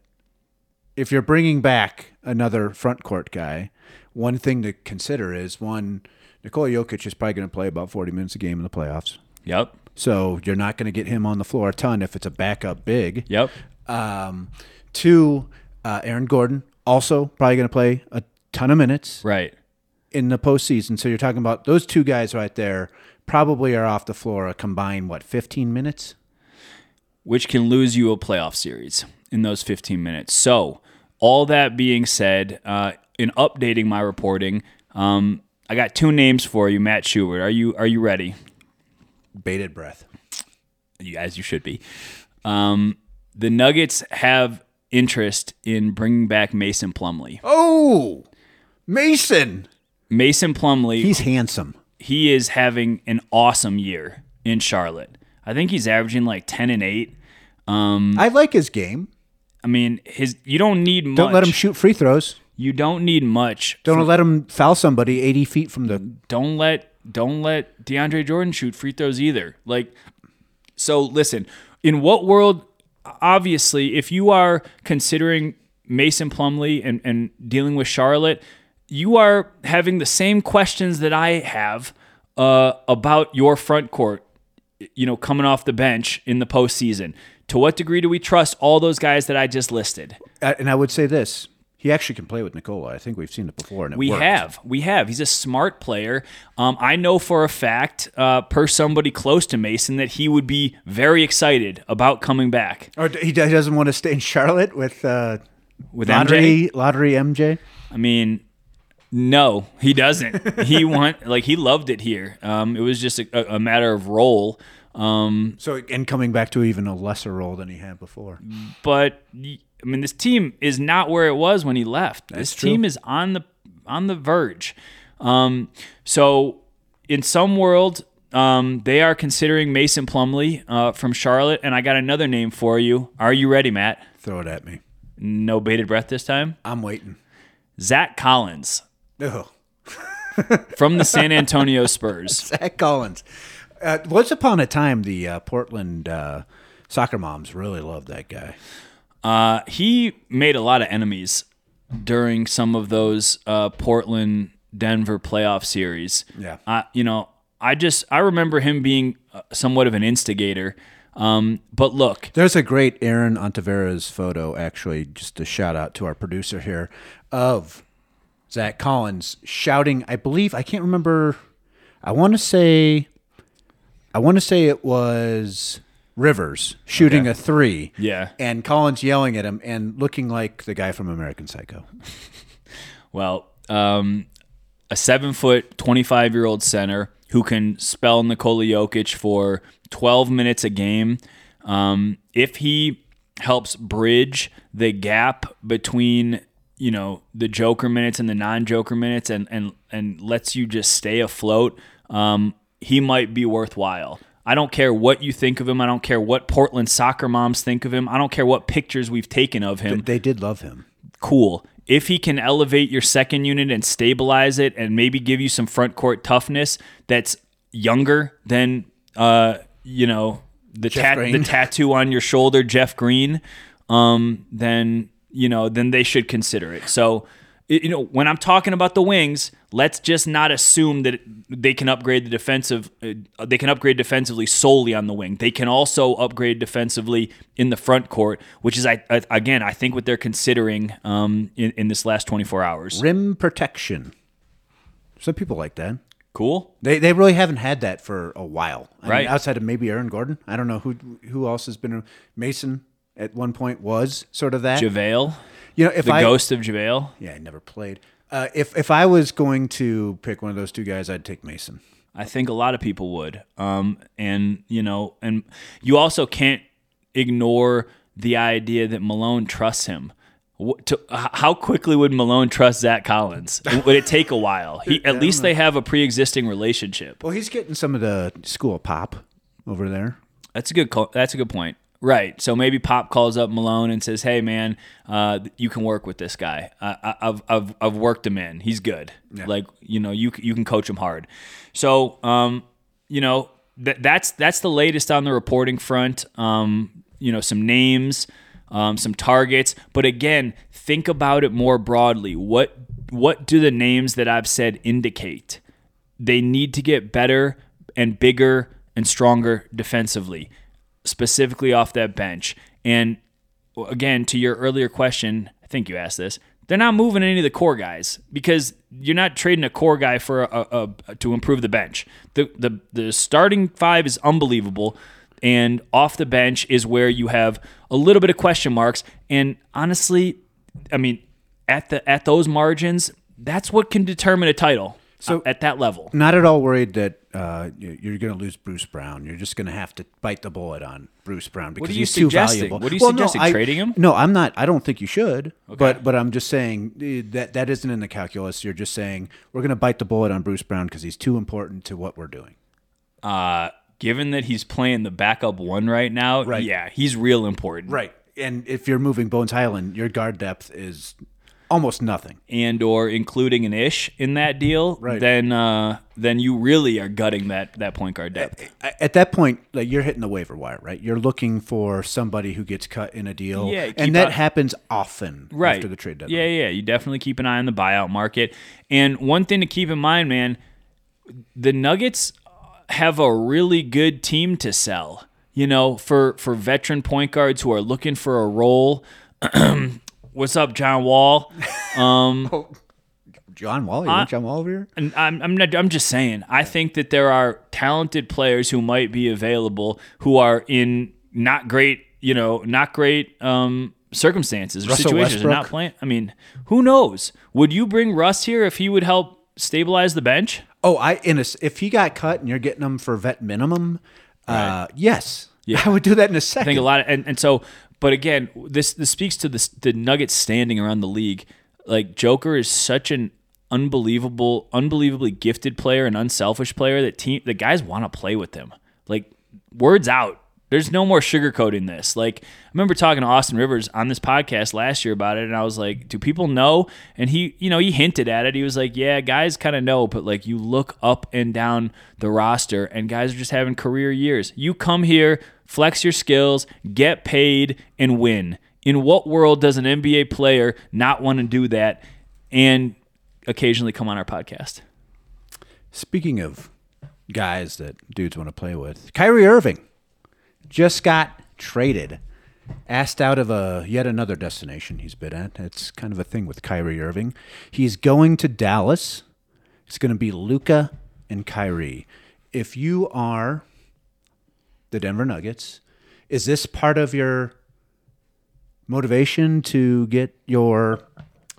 [SPEAKER 1] if you're bringing back another front court guy, one thing to consider is one Nikola Jokic is probably going to play about 40 minutes a game in the playoffs.
[SPEAKER 2] Yep.
[SPEAKER 1] So you're not going to get him on the floor a ton if it's a backup big.
[SPEAKER 2] Yep.
[SPEAKER 1] Um, two, uh, Aaron Gordon also probably going to play a ton of minutes
[SPEAKER 2] Right.
[SPEAKER 1] in the postseason. So you're talking about those two guys right there probably are off the floor a combined what 15 minutes.
[SPEAKER 2] Which can lose you a playoff series in those 15 minutes. So, all that being said, uh, in updating my reporting, um, I got two names for you, Matt Schubert. Are you are you ready?
[SPEAKER 1] Bated breath.
[SPEAKER 2] You as you should be. Um, the Nuggets have interest in bringing back Mason Plumlee.
[SPEAKER 1] Oh, Mason.
[SPEAKER 2] Mason Plumlee,
[SPEAKER 1] He's handsome.
[SPEAKER 2] he is having an awesome year in Charlotte. I think he's averaging like 10 and 8. Um,
[SPEAKER 1] I like his game.
[SPEAKER 2] I mean, his you don't need much.
[SPEAKER 1] Don't let him shoot free throws.
[SPEAKER 2] You don't need much.
[SPEAKER 1] Don't let him foul somebody 80 feet from the.
[SPEAKER 2] Don't let don't let DeAndre Jordan shoot free throws either. Like so listen, in what world? Obviously, if you are considering Mason Plumlee and, and dealing with Charlotte, you are having the same questions that I have uh, about your front court. You know, coming off the bench in the postseason. To what degree do we trust all those guys that I just listed?
[SPEAKER 1] And I would say this: he actually can play with Nikola. I think we've seen it before, and it
[SPEAKER 2] We
[SPEAKER 1] worked.
[SPEAKER 2] have, we have. He's a smart player. Um, I know for a fact, uh, per somebody close to Mason, that he would be very excited about coming back
[SPEAKER 1] Or he doesn't want to stay in Charlotte with uh,
[SPEAKER 2] with
[SPEAKER 1] lottery
[SPEAKER 2] MJ.
[SPEAKER 1] lottery MJ.
[SPEAKER 2] I mean, no, he doesn't. he want like he loved it here. Um, it was just a, a matter of role. Um,
[SPEAKER 1] So and coming back to even a lesser role than he had before.
[SPEAKER 2] but I mean, this team is not where it was when he left. this
[SPEAKER 1] true.
[SPEAKER 2] team is on the on the verge. Um, so in some world, um, they are considering Mason Plumlee uh, from Charlotte, and I got another name for you. Are you ready, Matt?
[SPEAKER 1] Throw it at me.
[SPEAKER 2] No bated breath this time.
[SPEAKER 1] I'm waiting.
[SPEAKER 2] Zach Collins
[SPEAKER 1] Oh,
[SPEAKER 2] from the San Antonio Spurs.
[SPEAKER 1] Zach Collins. Uh, once upon a time, the uh, Portland uh, soccer moms really loved that guy.
[SPEAKER 2] Uh, he made a lot of enemies during some of those uh, Portland Denver playoff series.
[SPEAKER 1] Yeah.
[SPEAKER 2] Uh, you know, I just I remember him being uh, somewhat of an instigator. Um, but look,
[SPEAKER 1] There's a great Aaron Ontiveros photo, actually, just a shout out to our producer here, of Zach Collins shouting, I believe, I can't remember, I want to say, I want to say it was Rivers shooting a three.
[SPEAKER 2] Yeah.
[SPEAKER 1] And Collins yelling at him and looking like the guy from American Psycho.
[SPEAKER 2] well, um, a seven foot, 25 year old center who can spell Nikola Jokic for 12 minutes a game. Um, if he helps bridge the gap between you know the Joker minutes and the non-Joker minutes, and and and lets you just stay afloat, um, he might be worthwhile. I don't care what you think of him. I don't care what Portland soccer moms think of him. I don't care what pictures we've taken of him
[SPEAKER 1] They did love him.
[SPEAKER 2] cool. If he can elevate your second unit and stabilize it and maybe give you some front court toughness that's younger than uh you know the tat- the tattoo on your shoulder Jeff Green um then you know then they should consider it. So you know when I'm talking about the wings, let's just not assume that they can upgrade the defensive uh, they can upgrade defensively solely on the wing. They can also upgrade defensively in the front court, which is I, I again I think what they're considering um, in, in this last 24 hours.
[SPEAKER 1] Rim protection. Some people like that.
[SPEAKER 2] Cool.
[SPEAKER 1] They they really haven't had that for a while. I mean,
[SPEAKER 2] Right.
[SPEAKER 1] outside of maybe Aaron Gordon. I don't know who who else has been. A, Mason at one point was sort of that.
[SPEAKER 2] JaVale,
[SPEAKER 1] you know, if
[SPEAKER 2] the
[SPEAKER 1] I
[SPEAKER 2] ghost of JaVale.
[SPEAKER 1] yeah, I never played. Uh, if if I was going to pick one of those two guys, I'd take Mason.
[SPEAKER 2] I think a lot of people would. Um, and you know, and you also can't ignore the idea that Malone trusts him. Wh- To, how quickly would Malone trust Zach Collins? would it take a while? He, at least they have a pre-existing relationship.
[SPEAKER 1] Well, he's getting some of the school pop over there.
[SPEAKER 2] That's a good. That's a good point. Right. So maybe Pop calls up Malone and says, "Hey, man, uh, you can work with this guy. I, I, I've, I've, I've worked him in. He's good. Like you know, you you can coach him hard." So, um, you know, th- that's that's the latest on the reporting front. Um, you know, some names, um, some targets, but again, think about it more broadly. What what do the names that I've said indicate? they need to get better and bigger and stronger defensively, specifically off that bench. And again, to your earlier question, I think you asked this. They're not moving any of the core guys because you're not trading a core guy for a, a, to improve the bench. The, the the starting five is unbelievable, and off the bench is where you have a little bit of question marks. And honestly, I mean, at the at those margins, that's what can determine a title. So at that level,
[SPEAKER 1] Not at all worried that uh, you- you're going to lose Bruce Brown. You're just going to have to bite the bullet on Bruce Brown because he's too valuable.
[SPEAKER 2] What are you
[SPEAKER 1] Well, no,
[SPEAKER 2] suggesting,
[SPEAKER 1] I-
[SPEAKER 2] trading him?
[SPEAKER 1] No, I'm not. I don't think you should. Okay. But but I'm just saying eh, that that isn't in the calculus. You're just saying we're going to bite the bullet on Bruce Brown because he's too important to what we're doing.
[SPEAKER 2] uh, given that he's playing the backup one right now,
[SPEAKER 1] Right.
[SPEAKER 2] yeah, he's real important.
[SPEAKER 1] Right. And if you're moving Bones Hyland, your guard depth is almost nothing.
[SPEAKER 2] and or including an ish in that deal,
[SPEAKER 1] Right.
[SPEAKER 2] then uh, then you really are gutting that that point guard depth.
[SPEAKER 1] At that point, like you're hitting the waiver wire, right? You're looking for somebody who gets cut in a deal,
[SPEAKER 2] Yeah,
[SPEAKER 1] and that
[SPEAKER 2] up-
[SPEAKER 1] happens often
[SPEAKER 2] right
[SPEAKER 1] after the trade deadline.
[SPEAKER 2] Yeah, yeah. You definitely keep an eye on the buyout market. And one thing to keep in mind, man, the Nuggets have a really good team to sell. You know, for for veteran point guards who are looking for a role. What's up, John Wall?
[SPEAKER 1] John Wall, you want John Wall over here?
[SPEAKER 2] And I'm I'm not, I'm just saying. I think that there are talented players who might be available who are in not great, you know, not great um, circumstances or
[SPEAKER 1] Russell
[SPEAKER 2] situations. They're not playing. I mean, who knows? Would you bring Russ here if he would help stabilize the bench?
[SPEAKER 1] Oh, I in a, if he got cut and you're getting him for vet minimum, uh, yes, yeah. I would do that in a second.
[SPEAKER 2] I think a lot of, and, and so, but again, this this speaks to the the Nuggets standing around the league. Like Joker is such an unbelievable, unbelievably gifted player, and unselfish player that team the guys want to play with him. Like words out. There's no more sugarcoating this. Like I remember talking to Austin Rivers on this podcast last year about it, and I was like, "Do people know?" And he, you know, he hinted at it. He was like, "Yeah, guys kind of know, but like you look up and down the roster, and guys are just having career years. You come here, flex your skills, get paid, and win. In what world does an NBA player not want to do that and occasionally come on our podcast?
[SPEAKER 1] Speaking of guys that dudes want to play with, Kyrie Irving just got traded, asked out of a yet another destination he's been at. It's kind of a thing with Kyrie Irving. He's going to Dallas. It's going to be Luka and Kyrie. If you are the Denver Nuggets, is this part of your motivation to get your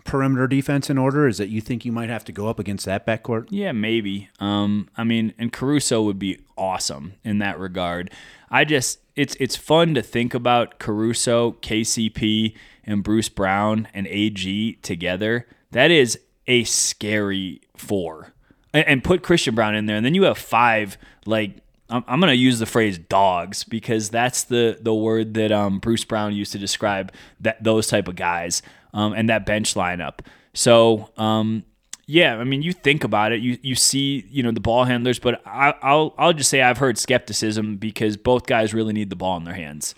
[SPEAKER 1] perimeter defense in order? Is that you think you might have to go up against that backcourt?
[SPEAKER 2] Yeah, maybe. Um, I mean, and Caruso would be awesome in that regard. I just it's it's fun to think about Caruso, KCP, and Bruce Brown and AG together. That is a scary four. And, and put Christian Braun in there, and then you have five like I'm, I'm going to use the phrase dogs because that's the the word that um, Bruce Brown used to describe that those type of guys um, and that bench lineup. So um, yeah, I mean, you think about it, you you see, you know, the ball handlers, but I, I'll I'll just say I've heard skepticism because both guys really need the ball in their hands,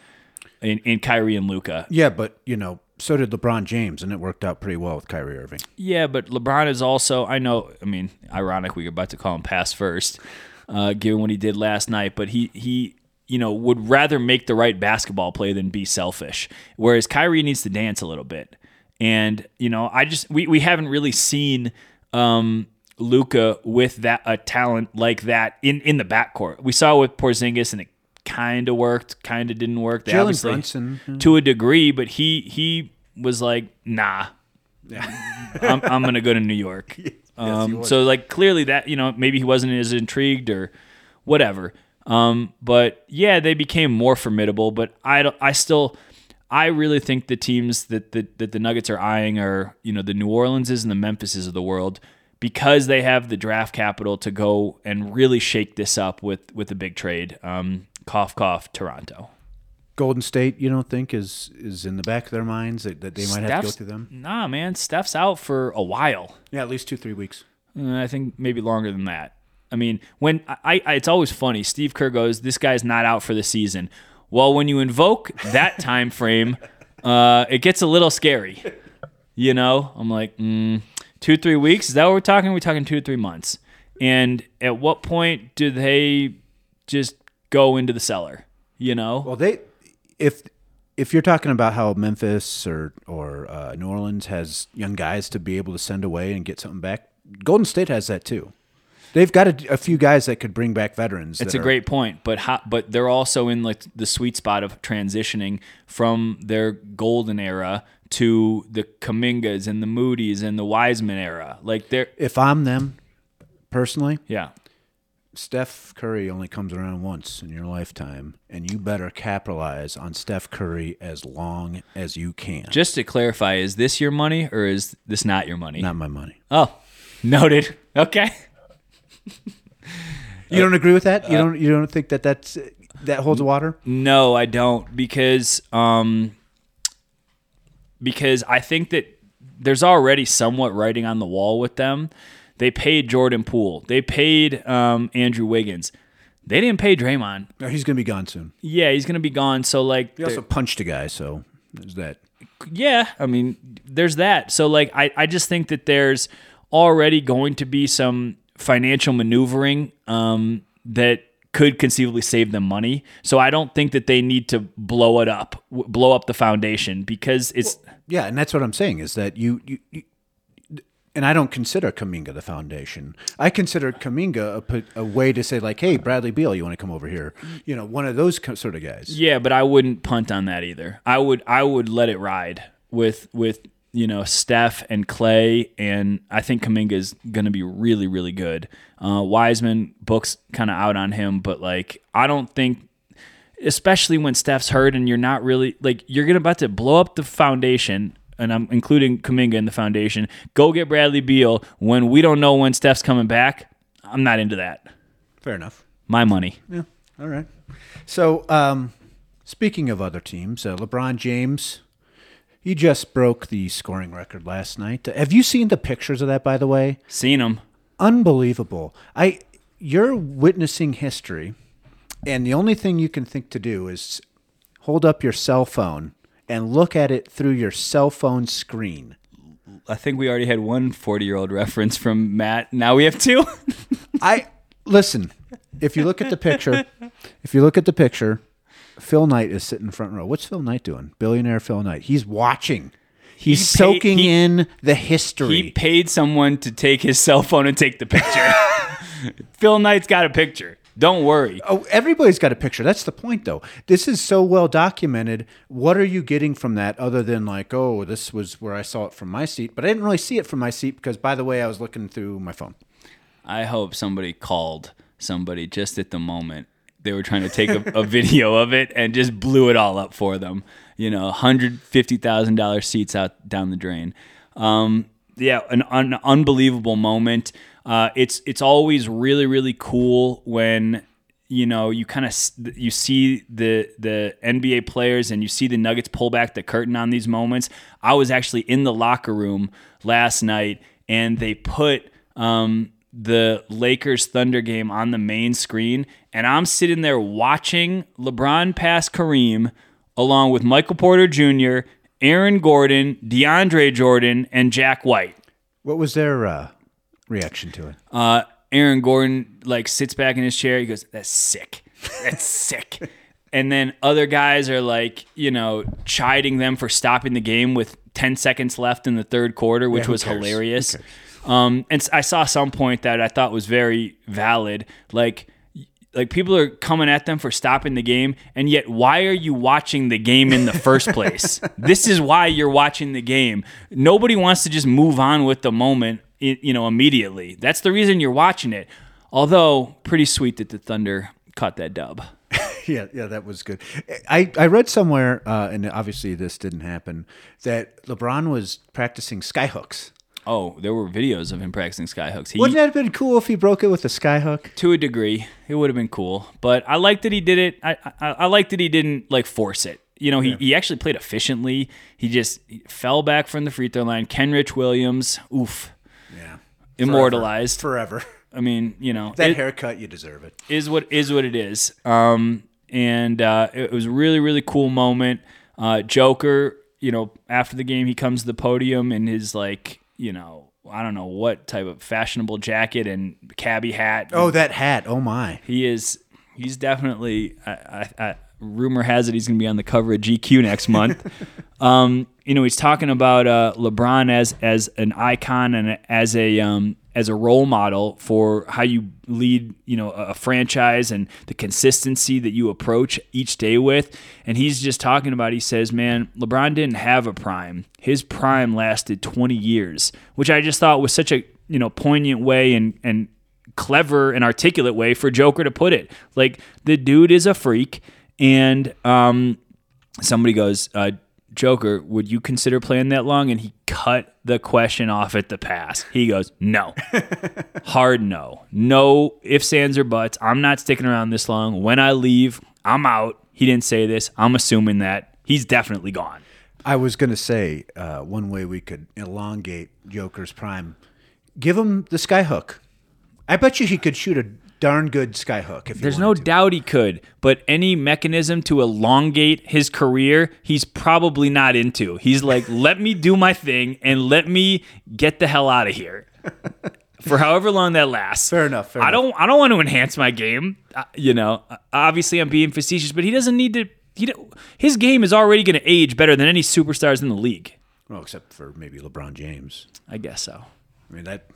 [SPEAKER 2] in, in Kyrie and Luka.
[SPEAKER 1] Yeah, but you know, so did LeBron James, and it worked out pretty well with Kyrie Irving.
[SPEAKER 2] Yeah, but LeBron is also I know. I mean, ironic we're about to call him pass first, uh, given what he did last night. But he he you know would rather make the right basketball play than be selfish. Whereas Kyrie needs to dance a little bit. And you know, I just we we haven't really seen um, Luka with that a talent like that in in the backcourt. We saw it with Porzingis, and it kind of worked, kind of didn't work. They
[SPEAKER 1] Jalen
[SPEAKER 2] obviously-
[SPEAKER 1] Brunson,
[SPEAKER 2] to a degree, but he he was like, nah, I'm, I'm gonna go to New York. um, so like clearly that you know maybe he wasn't as intrigued or whatever. Um, but yeah, they became more formidable. But I don't, I still. I really think the teams that the, that the Nuggets are eyeing are, you know, the New Orleanses and the Memphises of the world because they have the draft capital to go and really shake this up with with a big trade. Um, cough, cough, Toronto.
[SPEAKER 1] Golden State, you don't think is is in the back of their minds that, that they might have to go
[SPEAKER 2] Steph's-
[SPEAKER 1] through them?
[SPEAKER 2] Nah, man, Steph's out for a while.
[SPEAKER 1] Yeah, at least two three weeks.
[SPEAKER 2] Uh, I think maybe longer than that. I mean, when I, I, it's always funny. Steve Kerr goes, "This guy's not out for the season." Well, when you invoke that time frame, uh, it gets a little scary. You know, I'm like, mm, two, three weeks. Is that what we're talking? We're talking two to three months. And at what point do they just go into the cellar? You know,
[SPEAKER 1] Well, they if if you're talking about how Memphis or or uh, New Orleans has young guys to be able to send away and get something back, Golden State has that too. They've got a, a few guys that could bring back veterans.
[SPEAKER 2] It's a
[SPEAKER 1] are-
[SPEAKER 2] great point, but how, but they're also in like the sweet spot of transitioning from their golden era to the Kumingas and the Moody's and the Wiseman era. Like they're
[SPEAKER 1] If I'm them, personally,
[SPEAKER 2] yeah.
[SPEAKER 1] Steph Curry only comes around once in your lifetime, and you better capitalize on Steph Curry as long as you can.
[SPEAKER 2] Just to clarify, is this your money or is this not your money?
[SPEAKER 1] Not my money.
[SPEAKER 2] Oh, noted. Okay.
[SPEAKER 1] You don't agree with that? You don't. You don't think that that's that holds water?
[SPEAKER 2] No, I don't because um because I think that there's already somewhat writing on the wall with them. They paid Jordan Poole. They paid um, Andrew Wiggins. They didn't pay Draymond.
[SPEAKER 1] No, he's going to be gone soon.
[SPEAKER 2] Yeah, he's gonna be gone. So like,
[SPEAKER 1] He also punched a guy, so there's that.
[SPEAKER 2] yeah, I mean, there's that. So like, I I just think that there's already going to be some financial maneuvering um, that could conceivably save them money. So I don't think that they need to blow it up, blow up the foundation because it's
[SPEAKER 1] Yeah, and that's what I'm saying is that you, you, you and I don't consider Kuminga the foundation. I consider Kuminga a, a way to say like, hey, Bradley Beal, you want to come over here? You know, one of those sort of guys.
[SPEAKER 2] Yeah, but I wouldn't punt on that either. I would I would let it ride with with you know Steph and Clay, and I think Kuminga is going to be really really good. Uh, Wiseman books kind of out on him, but like I don't think, especially when Steph's hurt and you're not really like you're gonna about to blow up the foundation. And I'm including Kuminga in the foundation. Go get Bradley Beal when we don't know when Steph's coming back. I'm not into that.
[SPEAKER 1] Fair enough.
[SPEAKER 2] My money.
[SPEAKER 1] Yeah. All right. So, um, speaking of other teams, uh, LeBron James, he just broke the scoring record last night. Have you seen the pictures of that, by the way?
[SPEAKER 2] Seen them.
[SPEAKER 1] Unbelievable. I you're witnessing history, and the only thing you can think to do is hold up your cell phone and look at it through your cell phone screen.
[SPEAKER 2] I think we already had one 40 year old reference from Matt. Now we have two.
[SPEAKER 1] I listen. If you look at the picture, if you look at the picture, Phil Knight is sitting in front row. What's Phil Knight doing? Billionaire Phil Knight. He's watching. He's
[SPEAKER 2] He paid-
[SPEAKER 1] soaking
[SPEAKER 2] he-
[SPEAKER 1] in the history.
[SPEAKER 2] he paid someone to take his cell phone and take the picture. Phil Knight's got a picture. Don't worry.
[SPEAKER 1] Oh, everybody's got a picture. That's the point, though. This is so well documented. What are you getting from that other than like, oh, this was where I saw it from my seat? But I didn't really see it from my seat because, by the way, I was looking through my phone.
[SPEAKER 2] I hope somebody called somebody just at the moment. They were trying to take a, a video of it and just blew it all up for them. You know, hundred fifty thousand dollars seats out down the drain. Um, yeah, an, un unbelievable moment. Uh, it's it's always really really cool when you know you kind of you see the the NBA players and you see the Nuggets pull back the curtain on these moments. I was actually in the locker room last night and they put um, the Lakers Thunder game on the main screen and I'm sitting there watching LeBron pass Kareem along with Michael Porter Jr., Aaron Gordon, DeAndre Jordan, and Jack White.
[SPEAKER 1] What was their uh, reaction to it?
[SPEAKER 2] Uh, Aaron Gordon like sits back in his chair. He goes, "That's sick. That's sick." And then other guys are like, you know, chiding them for stopping the game with 10 seconds left in the third quarter, which
[SPEAKER 1] who
[SPEAKER 2] was
[SPEAKER 1] cares?
[SPEAKER 2] Hilarious. Um, and I saw some point that I thought was very valid. Like, like people are coming at them for stopping the game, and yet why are you watching the game in the first place? this is why you're watching the game. Nobody wants to just move on with the moment, you know, immediately. That's the reason you're watching it. Although pretty sweet that the Thunder caught that dub.
[SPEAKER 1] yeah, yeah, that was good. I, I read somewhere, uh, and obviously this didn't happen, that LeBron was practicing skyhooks.
[SPEAKER 2] Oh, there were videos of him practicing skyhooks. He,
[SPEAKER 1] Wouldn't that have been cool if he broke it with a skyhook?
[SPEAKER 2] to a degree, it would have been cool. But I like that he did it. I I, I like that he didn't like force it. You know, he, he actually played efficiently. He just fell back from the free throw line. Kenrich Williams, oof,
[SPEAKER 1] Yeah.
[SPEAKER 2] Immortalized.
[SPEAKER 1] Forever.
[SPEAKER 2] I mean, you know,
[SPEAKER 1] That
[SPEAKER 2] it
[SPEAKER 1] haircut, you deserve it.
[SPEAKER 2] is what is what it is. Um, and uh, it was a really really cool moment. Uh, Joker, you know, after the game, he comes to the podium in his like, you know, I don't know what type of fashionable jacket and cabbie hat.
[SPEAKER 1] Oh, that hat. Oh, my.
[SPEAKER 2] He is. He's definitely. I, I, I, rumor has it he's going to be on the cover of GQ next month. um, you know, he's talking about uh, LeBron as as an icon and as a um, as a role model for how you lead. You know, a, franchise and the consistency that you approach each day with. And he's just talking about. He says, "Man, LeBron didn't have a prime. His prime lasted 20 years," which I just thought was such a you know poignant way and and clever and articulate way for Joker to put it. Like the dude is a freak, and um, somebody goes, uh, "Joker, would you consider playing that long?" And he cut the question off at the pass. He goes, "No, hard no, no ifs, ands, or buts. I'm not sticking around this long. When I leave, I'm out." He didn't say this. I'm assuming that he's definitely gone.
[SPEAKER 1] I was going to say uh, one way we could elongate Joker's prime, give him the skyhook. I bet you he could shoot a darn good skyhook if
[SPEAKER 2] There's no
[SPEAKER 1] to.
[SPEAKER 2] doubt he could, but any mechanism to elongate his career, he's probably not into. He's like, let me do my thing and let me get the hell out of here. For however long that lasts.
[SPEAKER 1] Fair enough, fair
[SPEAKER 2] I
[SPEAKER 1] enough.
[SPEAKER 2] don't. I don't want to enhance my game. Uh, you know, obviously I'm being facetious, but he doesn't need to. He his game is already going to age better than any superstars in the league.
[SPEAKER 1] Well, except for maybe LeBron James.
[SPEAKER 2] I guess so.
[SPEAKER 1] I mean that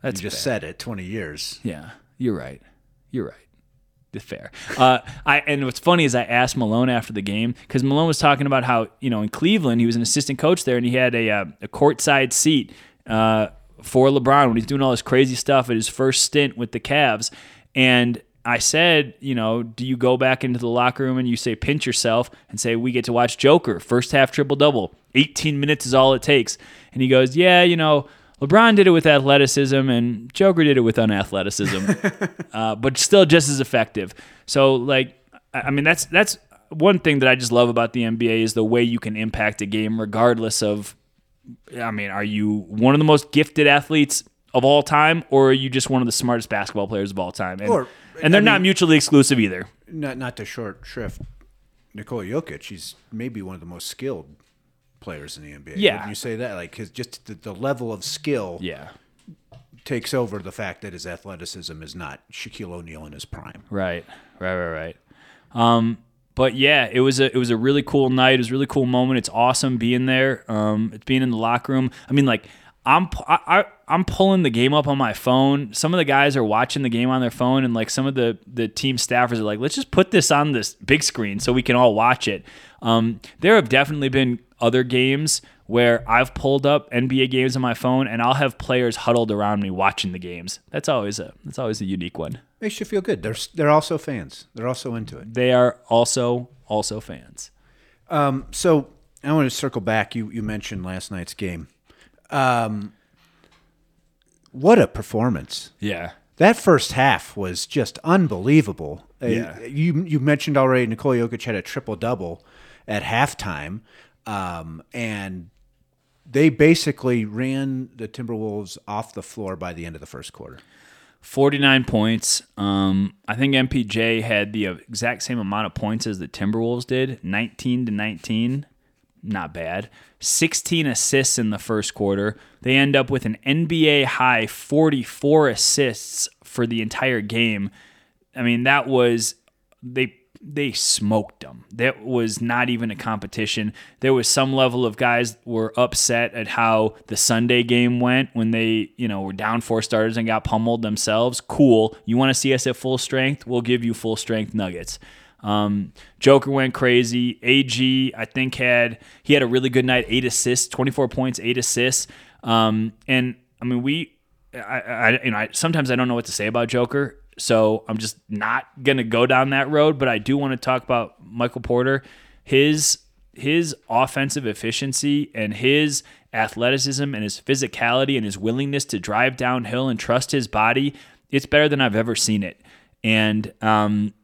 [SPEAKER 2] That's
[SPEAKER 1] you just
[SPEAKER 2] fair.
[SPEAKER 1] said it. Twenty years.
[SPEAKER 2] Yeah, you're right. You're right. It's fair. Uh, I and what's funny is I asked Malone after the game because Malone was talking about how you know in Cleveland he was an assistant coach there and he had a uh, a courtside seat uh, for LeBron when he's doing all this crazy stuff at his first stint with the Cavs. And I said, you know, do you go back into the locker room and you say pinch yourself and say we get to watch Joker first half triple double, 18 minutes is all it takes. And he goes, yeah, you know. LeBron did it with athleticism, and Joker did it with unathleticism uh, but still just as effective. So like, I mean, that's that's one thing that I just love about the NBA is the way you can impact a game, regardless of. I mean, are you one of the most gifted athletes of all time, or are you just one of the smartest basketball players of all time? And,
[SPEAKER 1] Or,
[SPEAKER 2] and they're
[SPEAKER 1] I
[SPEAKER 2] not
[SPEAKER 1] mean-
[SPEAKER 2] mutually exclusive either.
[SPEAKER 1] Not not to short shrift. Nikola Jokic. He's maybe one of the most skilled players in the NBA.
[SPEAKER 2] Yeah.
[SPEAKER 1] Wouldn't you say that? Like his just the, the level of skill
[SPEAKER 2] Yeah.
[SPEAKER 1] takes over the fact that his athleticism is not Shaquille O'Neal in his prime.
[SPEAKER 2] Right, right, right, right. Um, but yeah, it was a it was a really cool night. It was a really cool moment. It's awesome being there. Um, it's being in the locker room. I mean, like I'm I, I I'm pulling the game up on my phone. Some of the guys are watching the game on their phone, and like some of the the team staffers are like, let's just put this on this big screen so we can all watch it. Um, there have definitely been other games where I've pulled up NBA games on my phone, and I'll have players huddled around me watching the games. That's always a that's always a unique one.
[SPEAKER 1] Makes you feel good. They're they're also fans. They're also into it.
[SPEAKER 2] they are also also fans.
[SPEAKER 1] Um, so I want to circle back. You you mentioned last night's game. Um, what a performance!
[SPEAKER 2] Yeah.
[SPEAKER 1] That first half was just unbelievable. Uh,
[SPEAKER 2] Yeah.
[SPEAKER 1] you you mentioned already. Nikola Jokic had a triple double at halftime, um, and they basically ran the Timberwolves off the floor by the end of the first quarter.
[SPEAKER 2] 49 points. Um, I think MPJ had the exact same amount of points as the Timberwolves did 19 to 19. Not bad. 16 assists in the first quarter. They end up with an NBA high 44 assists for the entire game. I mean, that was they they smoked them. That was not even a competition. There was some level of guys were upset at how the Sunday game went when they, you know, were down four starters and got pummeled themselves. Cool. You want to see us at full strength? We'll give you full strength nuggets. Um, Joker went crazy. AG, I think had he had a really good night. Eight assists, twenty four points, eight assists. Um, and I mean, we, I, I, you know, I, sometimes I don't know what to say about Joker, so I'm just not gonna go down that road. But I do want to talk about Michael Porter, his his offensive efficiency and his athleticism and his physicality and his willingness to drive downhill and trust his body. It's better than I've ever seen it. And um,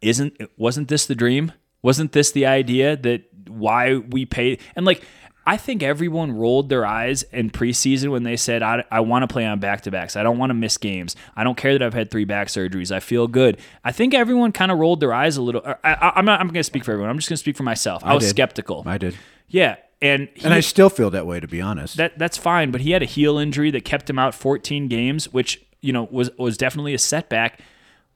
[SPEAKER 2] isn't wasn't this the dream? Wasn't this the idea that why we pay and like I think everyone rolled their eyes in preseason when they said I, I want to play on back to backs. I don't want to miss games. I don't care that I've had three back surgeries. I feel good. I think everyone kind of rolled their eyes a little. Uh, I, I, I'm not. I'm going to speak for everyone. I'm just going to speak for myself. I, was
[SPEAKER 1] did.
[SPEAKER 2] skeptical.
[SPEAKER 1] I did,
[SPEAKER 2] yeah, and he,
[SPEAKER 1] and I still feel that way to be honest.
[SPEAKER 2] that that's fine. But he had a heel injury that kept him out 14 games, which you know was was definitely a setback.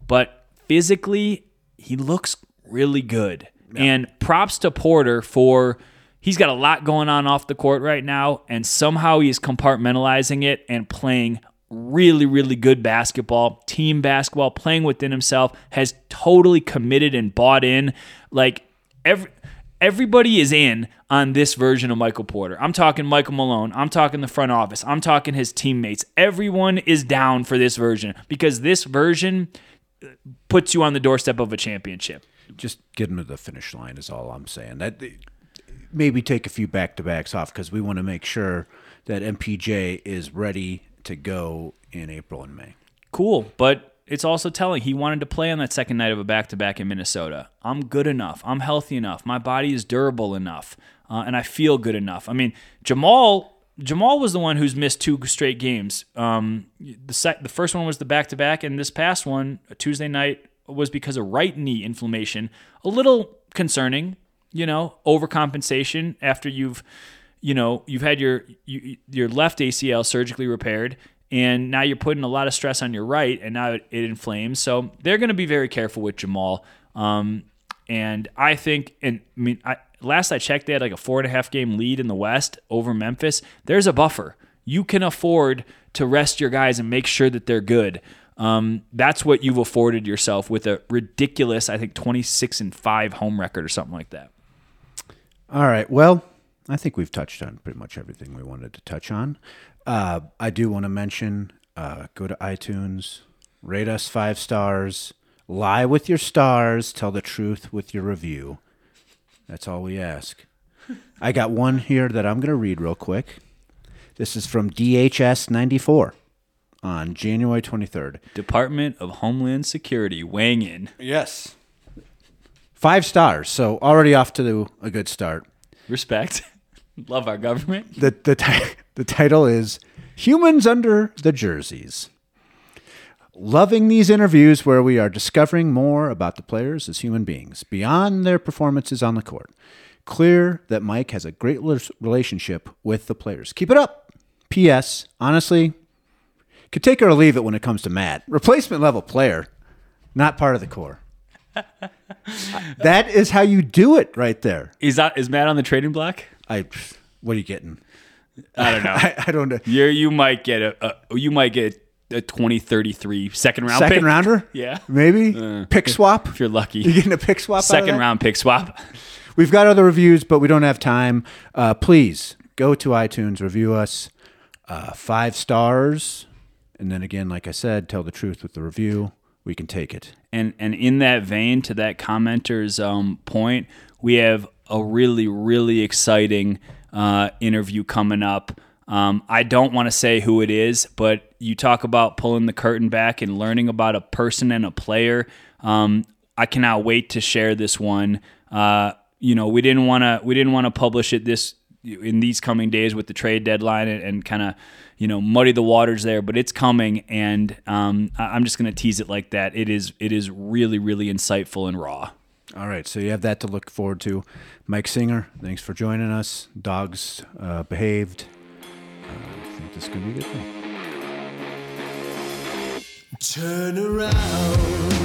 [SPEAKER 2] But physically, he looks really good. And props to Porter for he's got a lot going on off the court right now, and somehow he's compartmentalizing it and playing really, really good basketball, team basketball, playing within himself, has totally committed and bought in. Like every everybody is in on this version of Michael Porter. I'm talking Michael Malone. I'm talking the front office. I'm talking his teammates. Everyone is down for this version because this version puts you on the doorstep of a championship.
[SPEAKER 1] just get him to the finish line is all I'm saying. That maybe take a few back to backs off because we want to make sure that MPJ is ready to go in April and May.
[SPEAKER 2] Cool, but it's also telling he wanted to play on that second night of a back to back in Minnesota. I'm good enough. I'm healthy enough. My body is durable enough. uh, and I feel good enough. I mean, Jamal. Jamal was the one who's missed two straight games. Um, the sec- the first one was the back to back, and this past one, Tuesday night, was because of right knee inflammation. A little concerning, you know, overcompensation after you've, you know, you've had your you, your left ACL surgically repaired, and now you're putting a lot of stress on your right, and now it, it inflames. So they're going to be very careful with Jamal. Um, and I think, and I mean, I, last I checked, they had like a four and a half game lead in the West over Memphis. There's a buffer. You can afford to rest your guys and make sure that they're good. Um, that's what you've afforded yourself with a ridiculous, I think, 26 and 5 home record or something like that.
[SPEAKER 1] All right. Well, I think we've touched on pretty much everything we wanted to touch on. Uh, I do want to mention uh, go to iTunes, rate us five stars, lie with your stars, tell the truth with your review. That's all we ask. I got one here that I'm going to read real quick. This is from DHS 94 on January 23rd.
[SPEAKER 2] Department of Homeland Security weighing in.
[SPEAKER 1] Yes. Five stars. So already off to a good start.
[SPEAKER 2] Respect. Love our government.
[SPEAKER 1] The the ti- the title is Humans Under the Jerseys. Loving these interviews where we are discovering more about the players as human beings beyond their performances on the court. Clear that Mike has a great relationship with the players. Keep it up. P.S. Honestly, could take or leave it when it comes to Matt. Replacement level player, not part of the core. that is how you do it right there.
[SPEAKER 2] Is that is Matt on the trading block?
[SPEAKER 1] I, what are you getting?
[SPEAKER 2] I don't know.
[SPEAKER 1] I, I don't know.
[SPEAKER 2] You're, you might get a, a you might get a 2033 second round
[SPEAKER 1] Second
[SPEAKER 2] pick.
[SPEAKER 1] rounder?
[SPEAKER 2] Yeah.
[SPEAKER 1] Maybe? pick swap?
[SPEAKER 2] If you're lucky.
[SPEAKER 1] You're getting a pick swap?
[SPEAKER 2] Second round pick swap.
[SPEAKER 1] We've got other reviews, but we don't have time. Uh, please go to iTunes, review us uh, five stars. And then again, like I said, tell the truth with the review. We can take it.
[SPEAKER 2] And and in that vein, to that commenter's um, point, we have a really really exciting uh, interview coming up. Um, I don't want to say who it is, but you talk about pulling the curtain back and learning about a person and a player. Um, I cannot wait to share this one. Uh, you know, we didn't want to we didn't want to publish it this in these coming days with the trade deadline and, and kind of you know muddy the waters there, but it's coming, and um, I- I'm just going to tease it like that. It is it is really really insightful and raw.
[SPEAKER 1] All right, so you have that to look forward to. Mike Singer, thanks for joining us. Dogs uh, behaved. Uh, I think this is going to be a good thing.
[SPEAKER 4] Turn around.